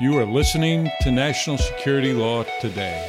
You are listening to National Security Law Today.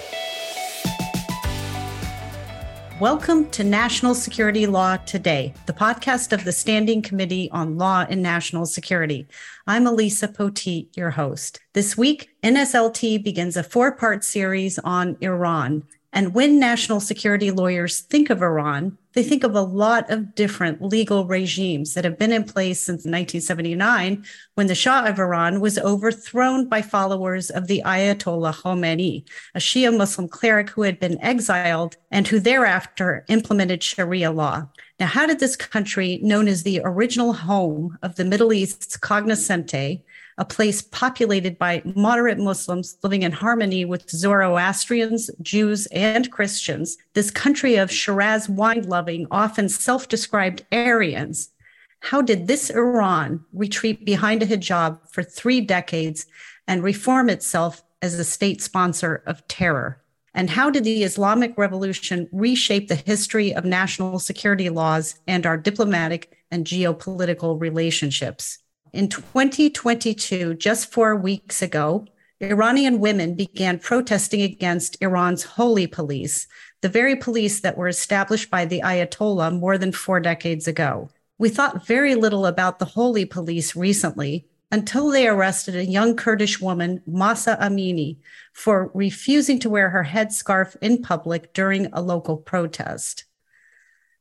Welcome to National Security Law Today, the podcast of the Standing Committee on Law and National Security. I'm Elisa Poteet, your host. This week, NSLT begins a four part series on Iran. And when national security lawyers think of Iran, they think of a lot of different legal regimes that have been in place since 1979 when the Shah of Iran was overthrown by followers of the Ayatollah Khomeini, a Shia Muslim cleric who had been exiled and who thereafter implemented Sharia law. Now, how did this country, known as the original home of the Middle East's cognoscente, a place populated by moderate Muslims living in harmony with Zoroastrians, Jews, and Christians, this country of Shiraz wine loving, often self described Aryans. How did this Iran retreat behind a hijab for three decades and reform itself as a state sponsor of terror? And how did the Islamic Revolution reshape the history of national security laws and our diplomatic and geopolitical relationships? In 2022, just four weeks ago, Iranian women began protesting against Iran's holy police, the very police that were established by the Ayatollah more than four decades ago. We thought very little about the holy police recently until they arrested a young Kurdish woman, Mahsa Amini, for refusing to wear her headscarf in public during a local protest.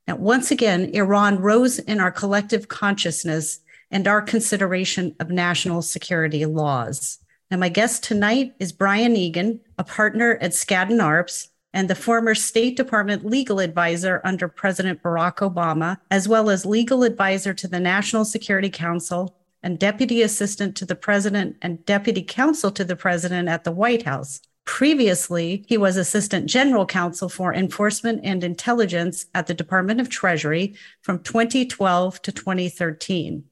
Now, once again, Iran rose in our collective consciousness and our consideration of national security laws. Now, my guest tonight is Brian Egan, a partner at Skadden Arps and the former State Department legal advisor under President Barack Obama, as well as legal advisor to the National Security Council and deputy assistant to the president and deputy counsel to the president at the White House. Previously, he was Assistant General Counsel for Enforcement and Intelligence at the Department of Treasury from 2012 to 2013.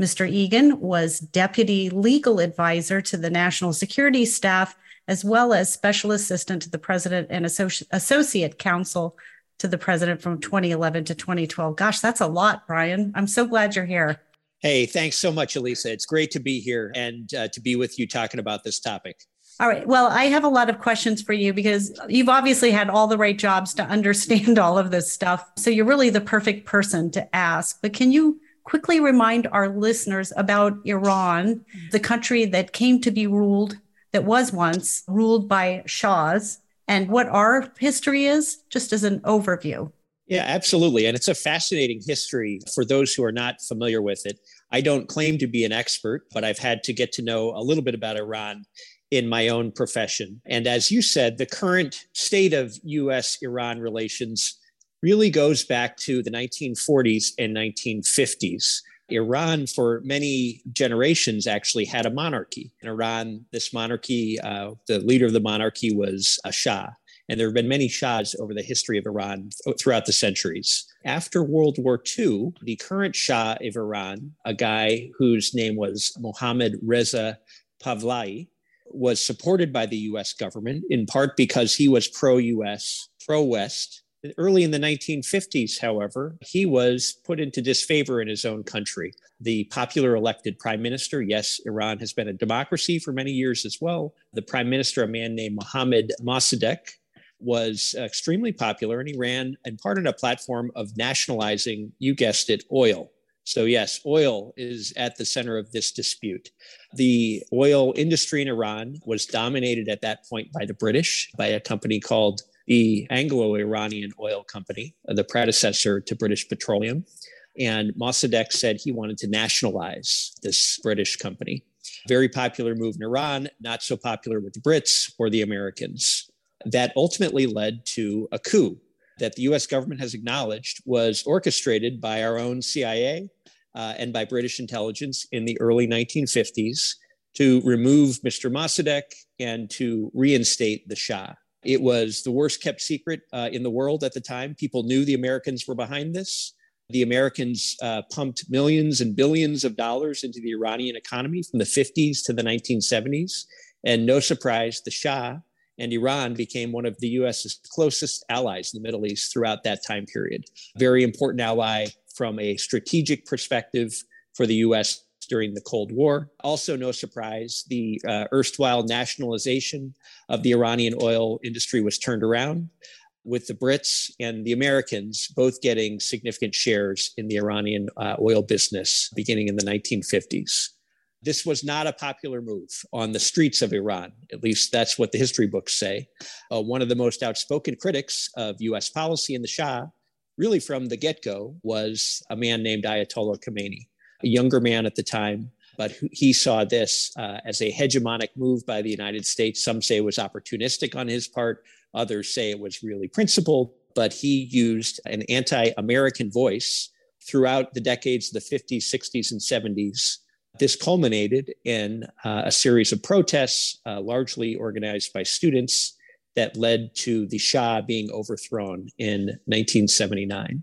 Mr. Egan was deputy legal advisor to the national security staff, as well as special assistant to the president and associate counsel to the president from 2011 to 2012. Gosh, that's a lot, Brian. I'm so glad you're here. Hey, thanks so much, Elisa. It's great to be here and uh, to be with you talking about this topic. All right. Well, I have a lot of questions for you because you've obviously had all the right jobs to understand all of this stuff. So you're really the perfect person to ask. But can you quickly remind our listeners about Iran, the country that came to be ruled, that was once ruled by Shahs, and what our history is, just as an overview. Yeah, absolutely. And it's a fascinating history for those who are not familiar with it. I don't claim to be an expert, but I've had to get to know a little bit about Iran in my own profession. And as you said, the current state of US Iran relations really goes back to the 1940s and 1950s. Iran, for many generations, actually had a monarchy. In Iran, this monarchy, uh, the leader of the monarchy was a Shah. And there have been many Shahs over the history of Iran throughout the centuries. After World War II, the current Shah of Iran, a guy whose name was Mohammad Reza Pahlavi, was supported by the US government in part because he was pro US, pro West, Early in the 1950s, however, he was put into disfavor in his own country. The popular elected prime minister, yes, Iran has been a democracy for many years as well. The prime minister, a man named Mohammad Mossadegh, was extremely popular and he ran and part on a platform of nationalizing, you guessed it, oil. So, yes, oil is at the center of this dispute. The oil industry in Iran was dominated at that point by the British, by a company called the Anglo Iranian Oil Company, uh, the predecessor to British Petroleum. And Mossadegh said he wanted to nationalize this British company. Very popular move in Iran, not so popular with the Brits or the Americans. That ultimately led to a coup that the US government has acknowledged was orchestrated by our own CIA uh, and by British intelligence in the early 1950s to remove Mr. Mossadegh and to reinstate the Shah. It was the worst kept secret uh, in the world at the time. People knew the Americans were behind this. The Americans uh, pumped millions and billions of dollars into the Iranian economy from the 50s to the 1970s. And no surprise, the Shah and Iran became one of the US's closest allies in the Middle East throughout that time period. Very important ally from a strategic perspective for the US during the Cold War. Also, no surprise, the uh, erstwhile nationalization of the Iranian oil industry was turned around with the Brits and the Americans both getting significant shares in the Iranian uh, oil business beginning in the 1950s. This was not a popular move on the streets of Iran. At least that's what the history books say. Uh, one of the most outspoken critics of US policy in the Shah, really from the get go, was a man named Ayatollah Khomeini, a younger man at the time. But he saw this uh, as a hegemonic move by the United States. Some say it was opportunistic on his part. Others say it was really principled. But he used an anti American voice throughout the decades of the 50s, 60s, and 70s this culminated in uh, a series of protests, uh, largely organized by students, that led to the Shah being overthrown in 1979.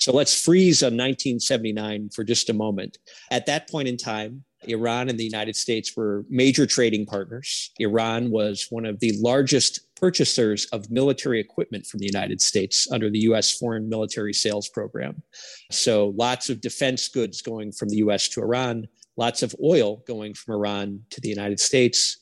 So let's freeze on 1979 for just a moment. At that point in time, Iran and the United States were major trading partners. Iran was one of the largest purchasers of military equipment from the United States under the US Foreign Military Sales Program. So lots of defense goods going from the US to Iran, lots of oil going from Iran to the United States,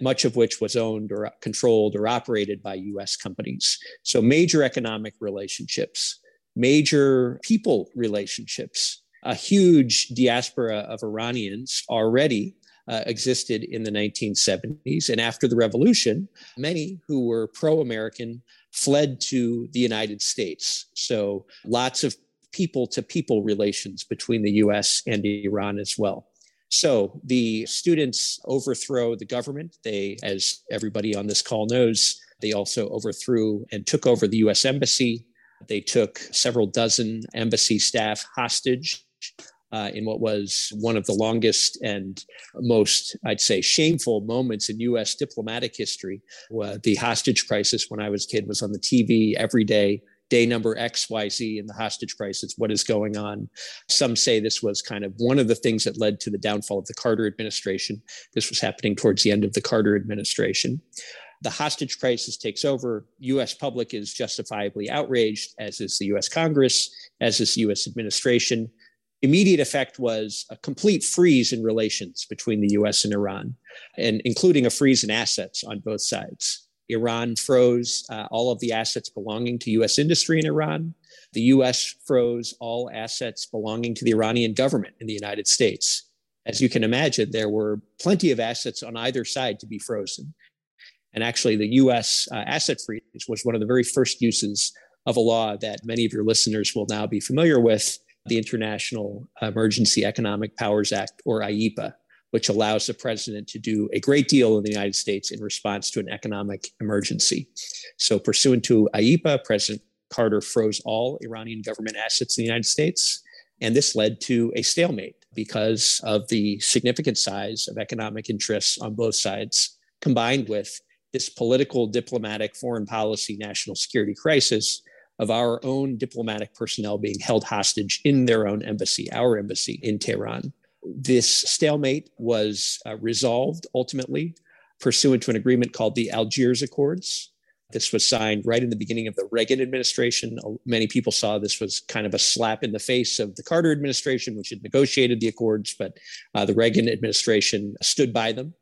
much of which was owned or controlled or operated by US companies. So, major economic relationships, major people relationships, a huge diaspora of Iranians already. Uh, existed in the 1970s. And after the revolution, many who were pro American fled to the United States. So lots of people to people relations between the US and Iran as well. So the students overthrow the government. They, as everybody on this call knows, they also overthrew and took over the US Embassy. They took several dozen embassy staff hostage uh, in what was one of the longest and most, I'd say, shameful moments in US diplomatic history. Uh, the hostage crisis when I was a kid was on the TV every day day number XYZ in the hostage crisis, what is going on. Some say this was kind of one of the things that led to the downfall of the Carter administration. This was happening towards the end of the Carter administration. The hostage crisis takes over. US public is justifiably outraged, as is the US Congress, as is the US administration. Immediate effect was a complete freeze in relations between the US and Iran, and including a freeze in assets on both sides. Iran froze uh, all of the assets belonging to US industry in Iran. The US froze all assets belonging to the Iranian government in the United States. As you can imagine, there were plenty of assets on either side to be frozen. And actually, the US uh, asset freeze was one of the very first uses of a law that many of your listeners will now be familiar with the International Emergency Economic Powers Act, or IEEPA which allows the president to do a great deal in the United States in response to an economic emergency. So, pursuant to IEEPA, President Carter froze all Iranian government assets in the United States. And this led to a stalemate because of the significant size of economic interests on both sides, combined with this political, diplomatic, foreign policy, national security crisis of our own diplomatic personnel being held hostage in their own embassy, our embassy in Tehran. This stalemate was uh, resolved ultimately pursuant to an agreement called the Algiers Accords. This was signed right in the beginning of the Reagan administration. Many people saw this was kind of a slap in the face of the Carter administration, which had negotiated the accords, but uh, the Reagan administration stood by them.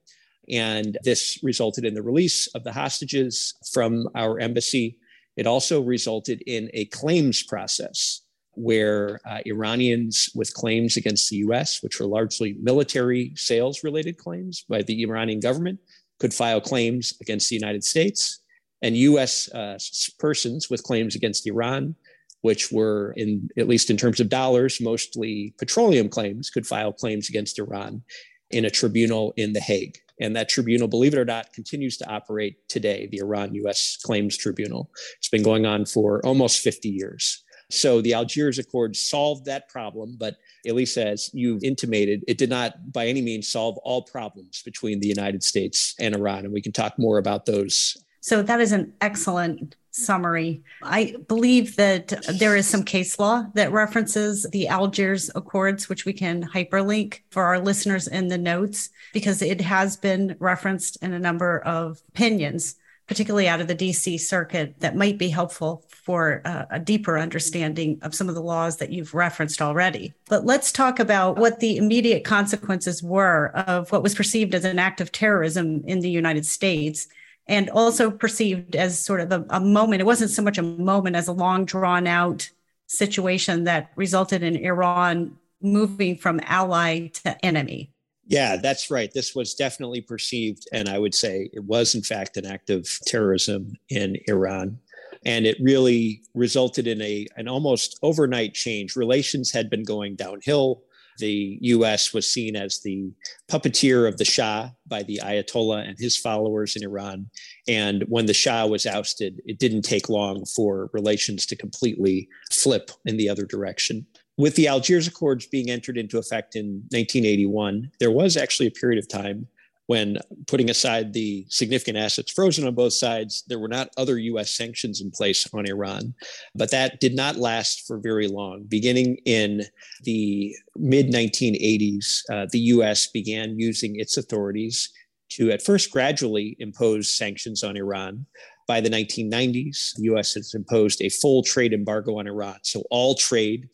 And this resulted in the release of the hostages from our embassy. It also resulted in a claims process where uh, Iranians with claims against the US, which were largely military sales related claims by the Iranian government, could file claims against the United States. And US uh, persons with claims against Iran, which were, in, at least in terms of dollars, mostly petroleum claims, could file claims against Iran in a tribunal in The Hague. And that tribunal, believe it or not, continues to operate today, the Iran US Claims Tribunal. It's been going on for almost 50 years. So the Algiers Accord solved that problem, but at least as you've intimated, it did not by any means solve all problems between the United States and Iran. And we can talk more about those. So that is an excellent summary. I believe that there is some case law that references the Algiers Accords, which we can hyperlink for our listeners in the notes, because it has been referenced in a number of opinions particularly out of the DC circuit, that might be helpful for uh, a deeper understanding of some of the laws that you've referenced already. But let's talk about what the immediate consequences were of what was perceived as an act of terrorism in the United States and also perceived as sort of a, a moment. It wasn't so much a moment as a long drawn out situation that resulted in Iran moving from ally to enemy. Yeah, that's right. This was definitely perceived, and I would say it was, in fact, an act of terrorism in Iran. And it really resulted in a, an almost overnight change. Relations had been going downhill. The US was seen as the puppeteer of the Shah by the Ayatollah and his followers in Iran. And when the Shah was ousted, it didn't take long for relations to completely flip in the other direction with the Algiers Accords being entered into effect in 1981, there was actually a period of time when, putting aside the significant assets frozen on both sides, there were not other US sanctions in place on Iran. But that did not last for very long. Beginning in the mid 1980s, uh, the US began using its authorities to, at first, gradually impose sanctions on Iran. By the 1990s, the US has imposed a full trade embargo on Iran. So all trade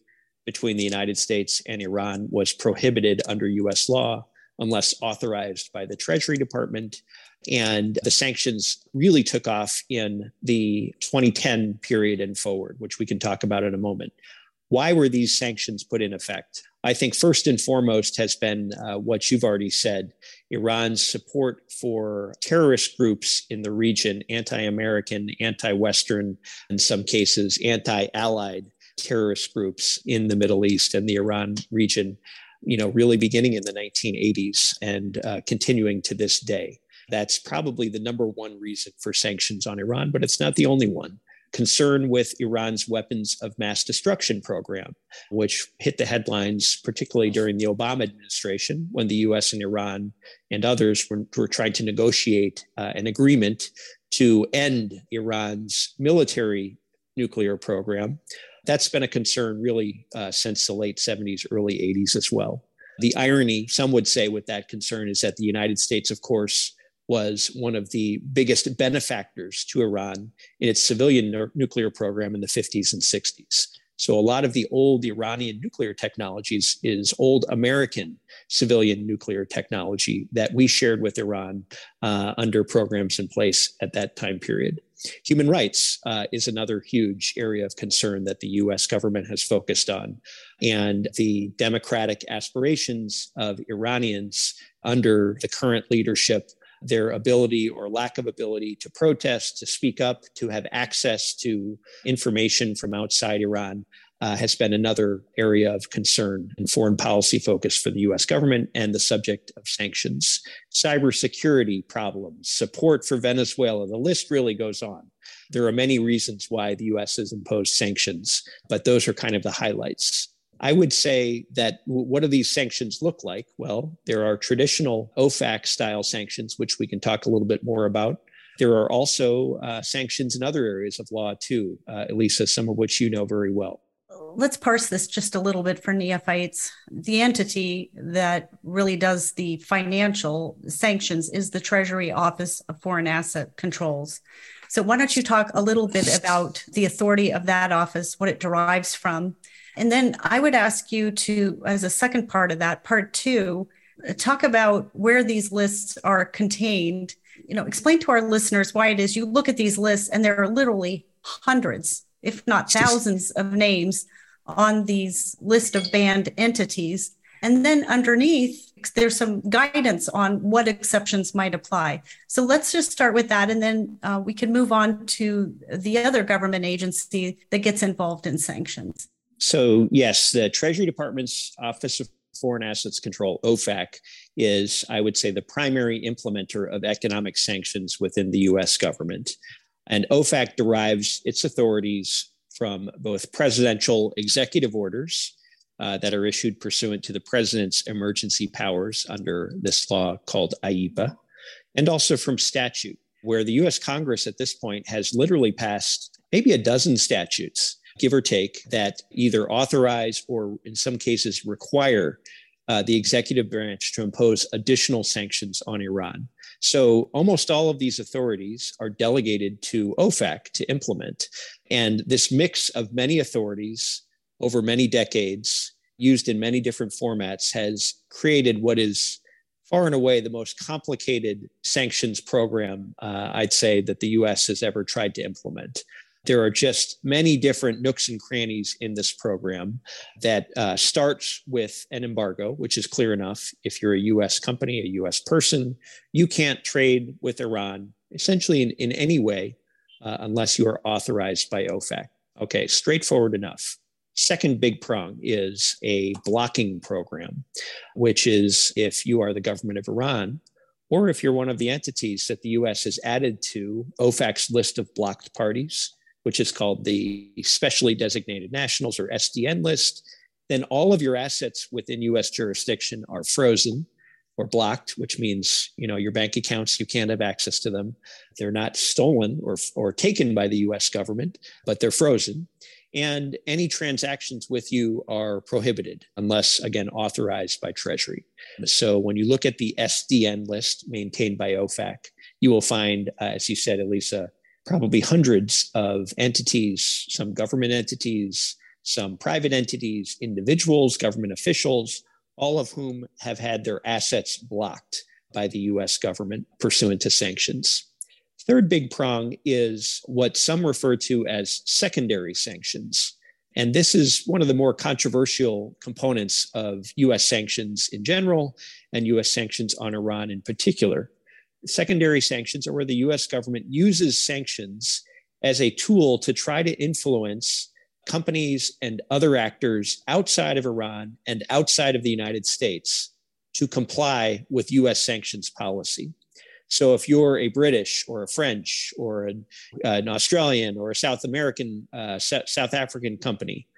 between the United States and Iran was prohibited under US law unless authorized by the Treasury Department. And the sanctions really took off in the 2010 period and forward, which we can talk about in a moment. Why were these sanctions put in effect? I think first and foremost has been uh, what you've already said Iran's support for terrorist groups in the region, anti American, anti Western, in some cases, anti Allied terrorist groups in the Middle East and the Iran region, you know, really beginning in the 1980s and uh, continuing to this day. That's probably the number one reason for sanctions on Iran, but it's not the only one. Concern with Iran's weapons of mass destruction program, which hit the headlines, particularly during the Obama administration, when the US and Iran and others were, were trying to negotiate uh, an agreement to end Iran's military nuclear program that's been a concern really uh, since the late 70s, early 80s as well. The irony, some would say, with that concern is that the United States, of course, was one of the biggest benefactors to Iran in its civilian nuclear program in the 50s and 60s. So a lot of the old Iranian nuclear technologies is old American civilian nuclear technology that we shared with Iran uh, under programs in place at that time period. Human rights uh, is another huge area of concern that the US government has focused on. And the democratic aspirations of Iranians under the current leadership their ability or lack of ability to protest, to speak up, to have access to information from outside Iran uh, has been another area of concern and foreign policy focus for the US government and the subject of sanctions. Cybersecurity problems, support for Venezuela, the list really goes on. There are many reasons why the US has imposed sanctions, but those are kind of the highlights. I would say that what do these sanctions look like? Well, there are traditional OFAC style sanctions, which we can talk a little bit more about. There are also uh, sanctions in other areas of law too, uh, Elisa, some of which you know very well let's parse this just a little bit for neophytes. The entity that really does the financial sanctions is the Treasury Office of Foreign Asset Controls. So, why don't you talk a little bit about the authority of that office, what it derives from? And then I would ask you to, as a second part of that, part two, talk about where these lists are contained. You know, explain to our listeners why it is you look at these lists and there are literally hundreds if not thousands of names on these list of banned entities. And then underneath, there's some guidance on what exceptions might apply. So let's just start with that, and then uh, we can move on to the other government agency that gets involved in sanctions. So, yes, the Treasury Department's Office of Foreign Assets Control, OFAC, is, I would say, the primary implementer of economic sanctions within the US government. And OFAC derives its authorities from both presidential executive orders uh, that are issued pursuant to the president's emergency powers under this law called IEEPA, and also from statute, where the US Congress at this point has literally passed maybe a dozen statutes, give or take, that either authorize or in some cases require uh, the executive branch to impose additional sanctions on Iran. So almost all of these authorities are delegated to OFAC to implement. And this mix of many authorities over many decades, used in many different formats, has created what is far and away the most complicated sanctions program, uh, I'd say, that the US has ever tried to implement. There are just many different nooks and crannies in this program that uh, starts with an embargo, which is clear enough. If you're a US company, a US person, you can't trade with Iran essentially in, in any way uh, unless you are authorized by OFAC. Okay, straightforward enough. Second big prong is a blocking program, which is if you are the government of Iran, or if you're one of the entities that the US has added to OFAC's list of blocked parties, which is called the Specially Designated Nationals or SDN list, then all of your assets within US jurisdiction are frozen or blocked, which means you know your bank accounts you can't have access to them. They're not stolen or or taken by the US government, but they're frozen. And any transactions with you are prohibited unless again authorized by treasury. So when you look at the sdn list maintained by ofac you will find uh, as you said elisa probably hundreds of entities some government entities some private entities individuals government officials all of whom have had their assets blocked by the us government pursuant to sanctions Third big prong is what some refer to as secondary sanctions. And this is one of the more controversial components of US sanctions in general and US sanctions on Iran in particular. Secondary sanctions are where the US government uses sanctions as a tool to try to influence companies and other actors outside of Iran and outside of the United States to comply with US sanctions policy. So if you're a British or a French or an, uh, an Australian or a South American, uh, South African company,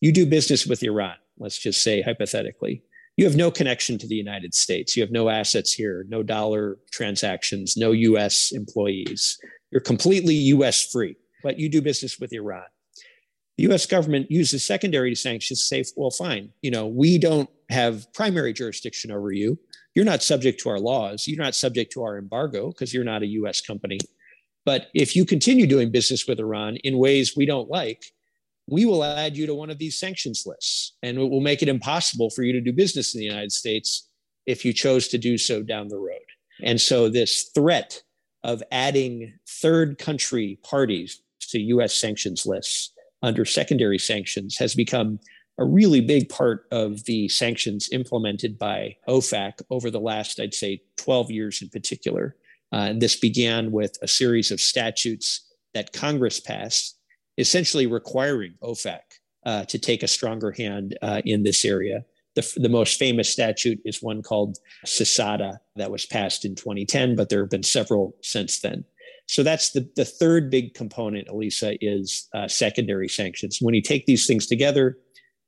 you do business with Iran, let's just say hypothetically. You have no connection to the United States. You have no assets here, no dollar transactions, no US employees. You're completely US free, but you do business with Iran. The US government uses secondary sanctions to say, well, fine, you know, we don't have primary jurisdiction over you you're not subject to our laws. You're not subject to our embargo because you're not a US company. But if you continue doing business with Iran in ways we don't like, we will add you to one of these sanctions lists and it will make it impossible for you to do business in the United States if you chose to do so down the road. And so, this threat of adding third country parties to US sanctions lists under secondary sanctions has become a really big part of the sanctions implemented by OFAC over the last, I'd say, 12 years in particular. Uh, and this began with a series of statutes that Congress passed, essentially requiring OFAC uh, to take a stronger hand uh, in this area. The, the, most famous statute is one called CISADA that was passed in 2010, but there have been several since then. So that's the, the third big component, Elisa, is uh, secondary sanctions. When you take these things together,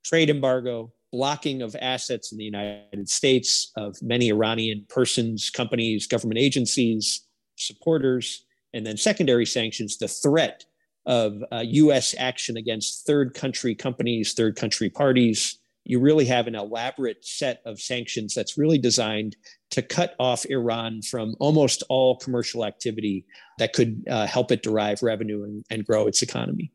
trade embargo, blocking of assets in the United States of many Iranian persons, companies, government agencies, supporters, and then secondary sanctions, the threat of uh, US action against third country companies, third country parties. You really have an elaborate set of sanctions that's really designed to cut off Iran from almost all commercial activity that could uh, help it derive revenue and, and grow its economy.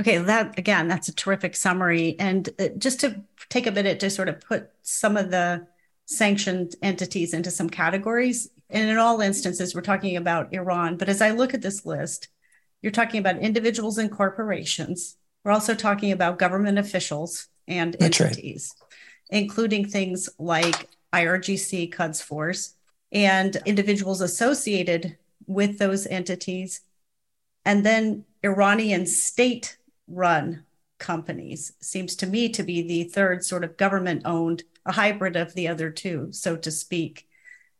Okay, that again, that's a terrific summary. And uh, just to take a minute to sort of put some of the sanctioned entities into some categories. And in all instances, we're talking about Iran. But as I look at this list, you're talking about individuals and corporations. We're also talking about government officials and that's entities, right. including things like IRGC, Quds Force, and individuals associated with those entities. And then Iranian state run companies seems to me to be the third sort of government owned a hybrid of the other two so to speak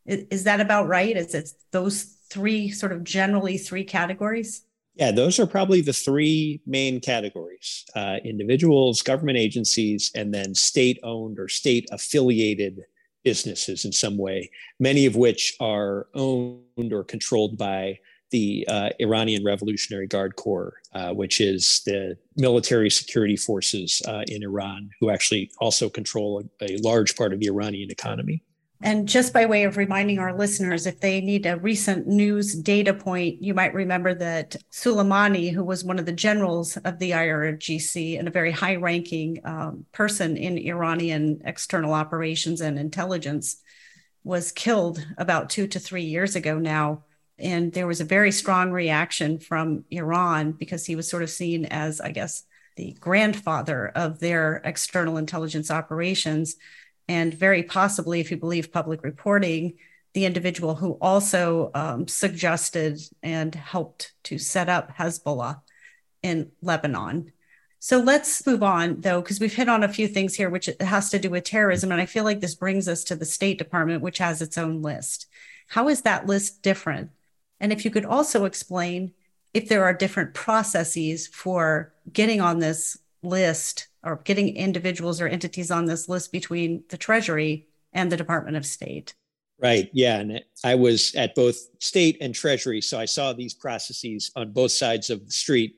is, is that about right is it those three sort of generally three categories yeah those are probably the three main categories uh, individuals government agencies and then state owned or state affiliated businesses in some way many of which are owned or controlled by the uh, Iranian Revolutionary Guard Corps, uh, which is the military security forces uh, in Iran, who actually also control a, a, large part of the Iranian economy. And just by way of reminding our listeners, if they need a recent news data point, you might remember that Soleimani, who was one of the generals of the IRGC and a very high ranking um, person in Iranian external operations and intelligence, was killed about two to three years ago now and there was a very strong reaction from Iran because he was sort of seen as, I guess, the grandfather of their external intelligence operations. And very possibly, if you believe public reporting, the individual who also um, suggested and helped to set up Hezbollah in Lebanon. So let's move on, though, because we've hit on a few things here, which has to do with terrorism. And I feel like this brings us to the State Department, which has its own list. How is that list different and if you could also explain if there are different processes for getting on this list or getting individuals or entities on this list between the Treasury and the Department of State. Right. Yeah. And I was at both state and treasury. So I saw these processes on both sides of the street.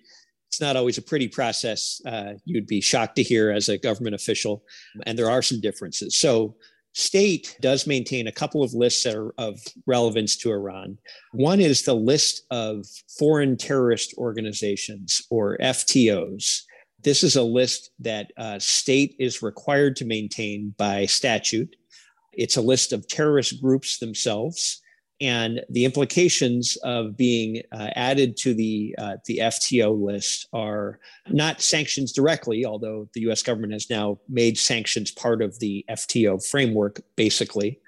It's not always a pretty process. Uh, you'd be shocked to hear as a government official. And there are some differences. So state does maintain a couple of lists that are of relevance to Iran. One is the list of foreign terrorist organizations or FTOs. This is a list that uh, state is required to maintain by statute. It's a list of terrorist groups themselves and the implications of being uh, added to the uh, the FTO list are not sanctions directly, although the U.S. government has now made sanctions part of the FTO framework, basically.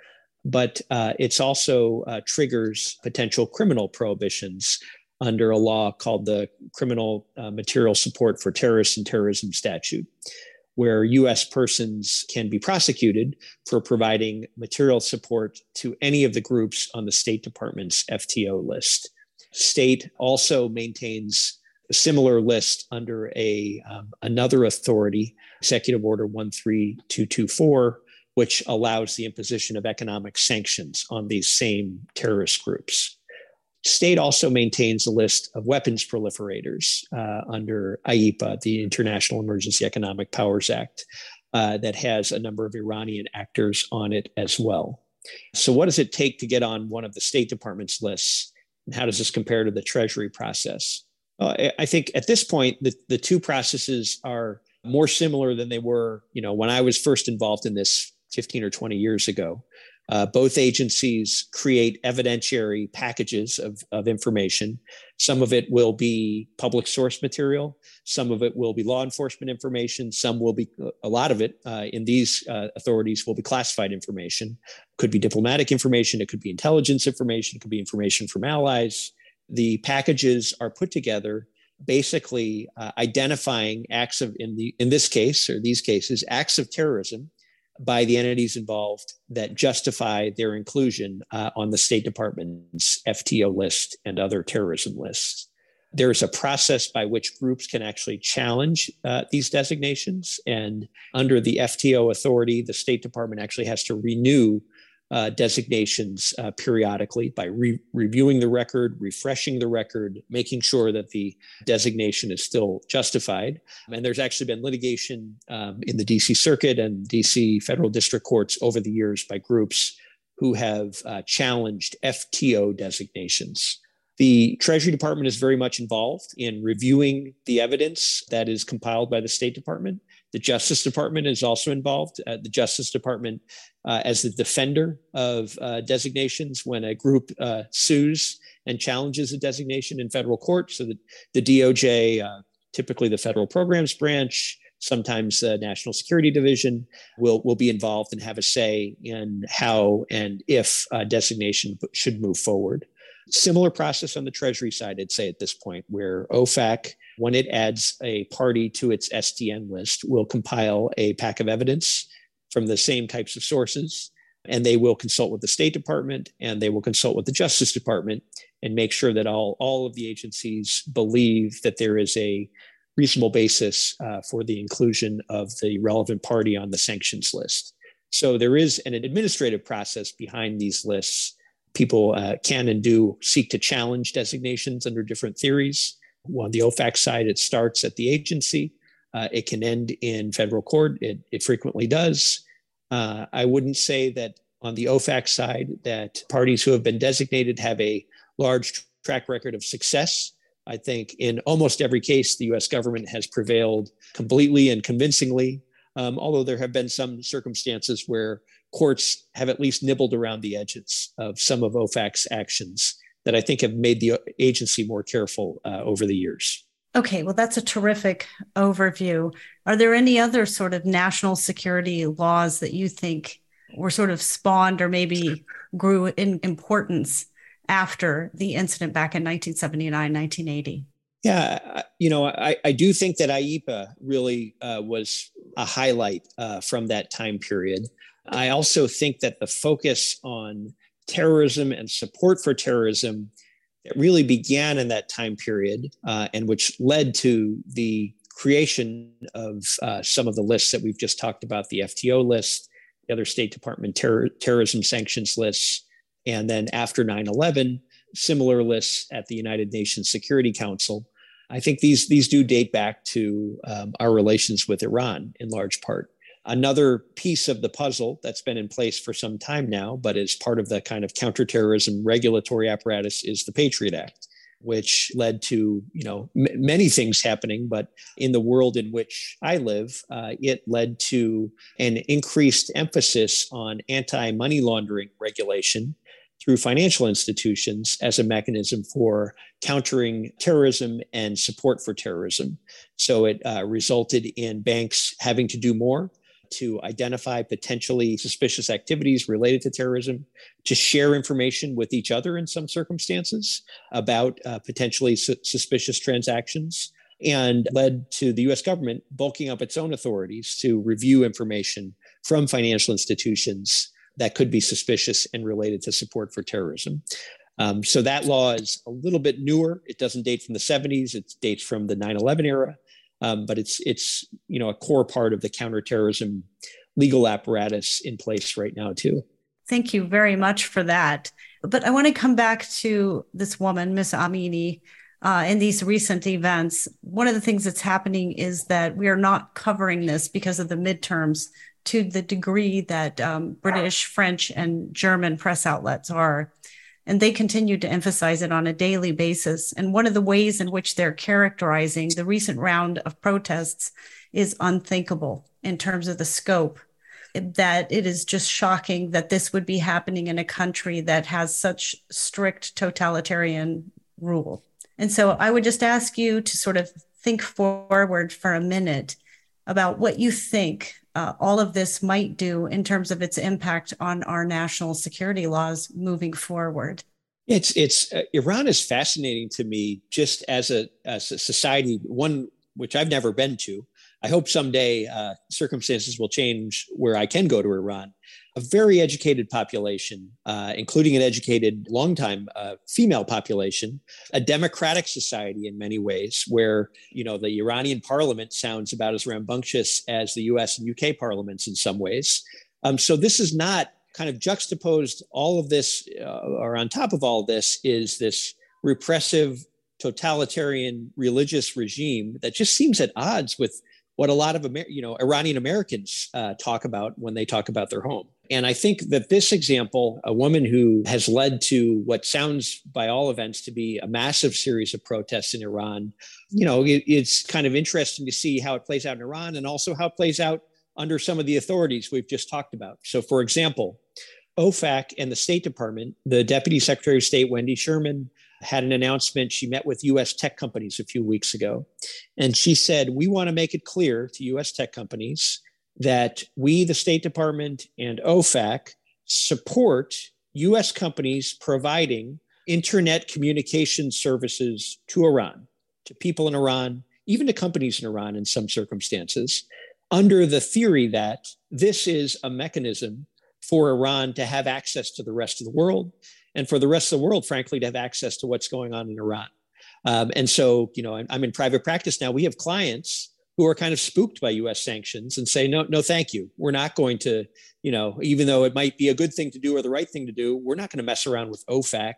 But uh, it's also uh, triggers potential criminal prohibitions under a law called the Criminal uh, Material Support for Terrorists and Terrorism Statute where US persons can be prosecuted for providing material support to any of the groups on the State Department's FTO list. State also maintains a similar list under a um, another authority, Executive Order 13224, which allows the imposition of economic sanctions on these same terrorist groups. State also maintains a list of weapons proliferators uh, under IEEPA, the International Emergency Economic Powers Act, uh, that has a number of Iranian actors on it as well. So, what does it take to get on one of the State Department's lists? And how does this compare to the Treasury process? Uh, I think at this point, the, the two processes are more similar than they were, you know, when I was first involved in this 15 or 20 years ago. Uh, both agencies create evidentiary packages of, of information. Some of it will be public source material. Some of it will be law enforcement information. Some will be, a lot of it uh, in these uh, authorities will be classified information. Could be diplomatic information. It could be intelligence information. It could be information from allies. The packages are put together basically uh, identifying acts of, in, the, in this case, or these cases, acts of terrorism by the entities involved that justify their inclusion uh, on the State Department's FTO list and other terrorism lists. There's a process by which groups can actually challenge uh, these designations. And under the FTO authority, the State Department actually has to renew uh, designations uh, periodically by re- reviewing the record, refreshing the record, making sure that the designation is still justified. And there's actually been litigation um, in the DC Circuit and DC federal district courts over the years by groups who have uh, challenged FTO designations. The Treasury Department is very much involved in reviewing the evidence that is compiled by the State Department. The Justice Department is also involved. Uh, the Justice Department, uh, as the defender of uh, designations, when a group uh, sues and challenges a designation in federal court, so that the DOJ, uh, typically the Federal Programs Branch, sometimes the National Security Division, will will be involved and have a say in how and if a designation should move forward. Similar process on the Treasury side, I'd say at this point, where OFAC when it adds a party to its SDN list, will compile a pack of evidence from the same types of sources. And they will consult with the State Department and they will consult with the Justice Department and make sure that all, all of the agencies believe that there is a reasonable basis uh, for the inclusion of the relevant party on the sanctions list. So there is an administrative process behind these lists people uh, can and do seek to challenge designations under different theories. On the OFAC side, it starts at the agency. Uh, it can end in federal court. It, it frequently does. Uh, I wouldn't say that on the OFAC side that parties who have been designated have a large track record of success. I think in almost every case, the US government has prevailed completely and convincingly, um, although there have been some circumstances where courts have at least nibbled around the edges of some of OFAC's actions that I think have made the agency more careful uh, over the years. Okay, well, that's a terrific overview. Are there any other sort of national security laws that you think were sort of spawned or maybe grew in importance after the incident back in 1979, 1980? Yeah, you know, I, I do think that IEEPA really uh, was a highlight uh, from that time period. I also think that the focus on terrorism and support for terrorism that really began in that time period uh, and which led to the creation of uh, some of the lists that we've just talked about the FTO list, the other State Department terror, terrorism sanctions lists, and then after 9 11, similar lists at the United Nations Security Council. I think these, these do date back to um, our relations with Iran in large part. Another piece of the puzzle that's been in place for some time now, but is part of the kind of counterterrorism regulatory apparatus, is the Patriot Act, which led to you know m- many things happening. But in the world in which I live, uh, it led to an increased emphasis on anti-money laundering regulation through financial institutions as a mechanism for countering terrorism and support for terrorism. So it uh, resulted in banks having to do more to identify potentially suspicious activities related to terrorism, to share information with each other in some circumstances about uh, potentially su- suspicious transactions, and led to the US government bulking up its own authorities to review information from financial institutions that could be suspicious and related to support for terrorism. Um, so that law is a little bit newer. It doesn't date from the 70s, it dates from the 9 11 era um, but it's it's you know a core part of the counterterrorism legal apparatus in place right now too. Thank you very much for that. But I want to come back to this woman, Miss Amini. Uh, in these recent events, one of the things that's happening is that we are not covering this because of the midterms to the degree that um, British, French, and German press outlets are. And they continue to emphasize it on a daily basis. And one of the ways in which they're characterizing the recent round of protests is unthinkable in terms of the scope. That it is just shocking that this would be happening in a country that has such strict totalitarian rule. And so I would just ask you to sort of think forward for a minute about what you think uh, all of this might do in terms of its impact on our national security laws moving forward? It's it's uh, Iran is fascinating to me just as a as a society, one which I've never been to. I hope someday uh, circumstances will change where I can go to Iran a very educated population, uh, including an educated, longtime uh, female population, a democratic society in many ways, where you know the Iranian parliament sounds about as rambunctious as the U.S. and U.K. parliaments in some ways. Um, so this is not kind of juxtaposed. All of this, uh, or on top of all this, is this repressive, totalitarian religious regime that just seems at odds with what a lot of Amer- you know Iranian Americans uh, talk about when they talk about their home. And I think that this example, a woman who has led to what sounds by all events to be a massive series of protests in Iran, you know, it, it's kind of interesting to see how it plays out in Iran and also how it plays out under some of the authorities we've just talked about. So, for example, OFAC and the State Department, the Deputy Secretary of State, Wendy Sherman, had an announcement. She met with US tech companies a few weeks ago. And she said, We want to make it clear to US tech companies that we, the State Department and OFAC, support US companies providing internet communication services to Iran, to people in Iran, even to companies in Iran in some circumstances, under the theory that this is a mechanism for Iran to have access to the rest of the world and for the rest of the world, frankly, to have access to what's going on in Iran. Um, and so, you know, I'm, I'm in private practice now. We have clients who are kind of spooked by US sanctions and say, no, no, thank you. We're not going to, you know, even though it might be a good thing to do or the right thing to do, we're not going to mess around with OFAC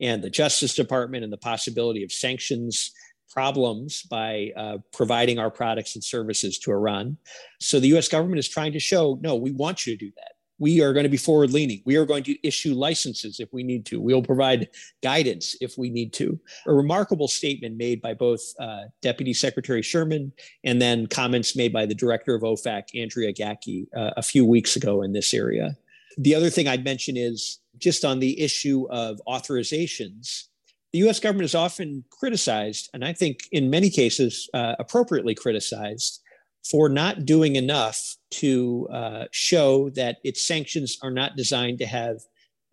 and the Justice Department and the possibility of sanctions problems by uh, providing our products and services to Iran. So the US government is trying to show, no, we want you to do that we are going to be forward leaning. We are going to issue licenses if we need to. We'll provide guidance if we need to. A remarkable statement made by both uh, Deputy Secretary Sherman and then comments made by the director of OFAC, Andrea Gacki, uh, a few weeks ago in this area. The other thing I'd mention is just on the issue of authorizations. The US government is often criticized, and I think in many cases uh, appropriately criticized, for not doing enough to uh, show that its sanctions are not designed to have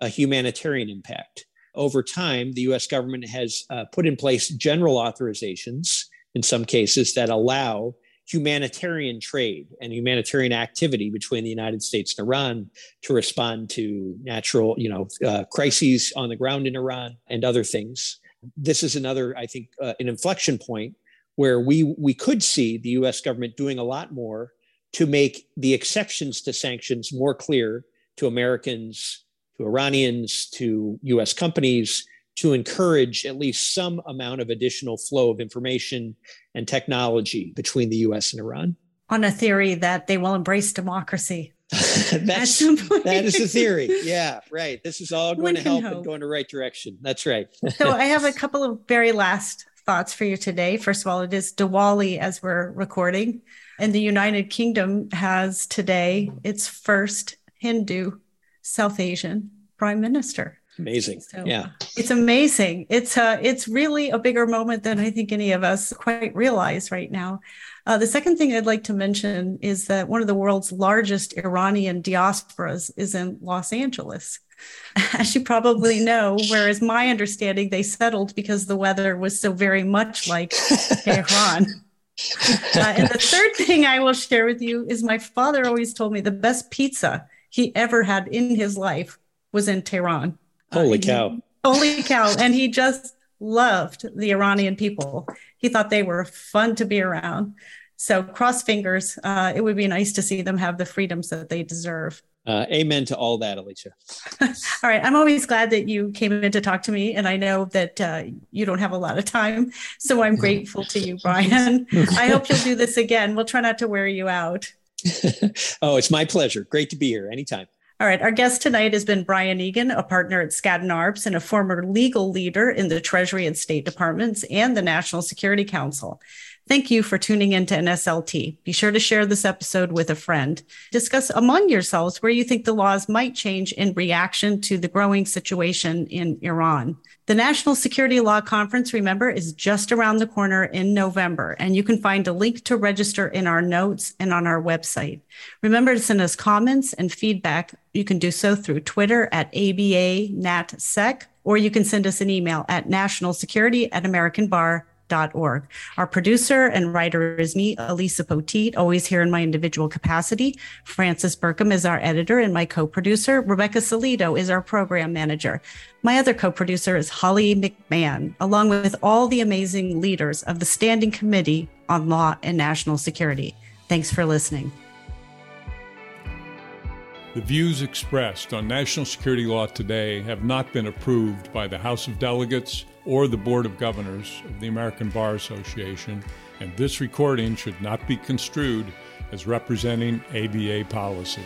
a humanitarian impact. Over time, the US government has uh, put in place general authorizations in some cases that allow humanitarian trade and humanitarian activity between the United States and Iran to respond to natural, you know, uh, crises on the ground in Iran and other things. This is another, I think, uh, an inflection point where we we could see the US government doing a lot more to make the exceptions to sanctions more clear to Americans, to Iranians, to US companies to encourage at least some amount of additional flow of information and technology between the US and Iran. On a theory that they will embrace democracy. That's that is the theory. Yeah, right. This is all going One to help hope. and go in the right direction. That's right. so I have a couple of very last thoughts for you today. First of all, it is Diwali as we're recording, and the United Kingdom has today its first Hindu South Asian prime minister. Amazing. So, yeah. It's amazing. It's uh it's really a bigger moment than I think any of us quite realize right now. Uh, the second thing I'd like to mention is that one of the world's largest Iranian diasporas is in Los Angeles. as you probably know, whereas my understanding they settled because the weather was so very much like Tehran. Uh, and the third thing I will share with you is my father always told me the best pizza he ever had in his life was in Tehran. Holy uh, cow. holy cow. And he just loved the Iranian people. He thought they were fun to be around. So, cross fingers, uh, it would be nice to see them have the freedoms that they deserve. Uh, amen to all that, Elisa. all right. I'm always glad that you came in to talk to me. And I know that uh, you don't have a lot of time. So I'm grateful to you, Brian. I hope you'll do this again. We'll try not to wear you out. oh, it's my pleasure. Great to be here anytime. All right. Our guest tonight has been Brian Egan, a partner at Skadden Arps and a former legal leader in the Treasury and State Departments and the National Security Council. Thank you for tuning in to NSLT. Be sure to share this episode with a friend. Discuss among yourselves where you think the laws might change in reaction to the growing situation in Iran. The National Security Law Conference, remember, is just around the corner in November, and you can find a link to register in our notes and on our website. Remember to send us comments and feedback. You can do so through Twitter at ABA NatSec, or you can send us an email at nationalsecurity at americanbar.com org. Our producer and writer is me, Elisa Poteet, always here in my individual capacity. Francis Burkham is our editor and my co-producer. Rebecca Salido is our program manager. My other co-producer is Holly McMahon, along with all the amazing leaders of the Standing Committee on Law and National Security. Thanks for listening. The views expressed on national security law today have not been approved by the House of Delegates or the Board of Governors of the American Bar Association, and this recording should not be construed as representing ABA policy.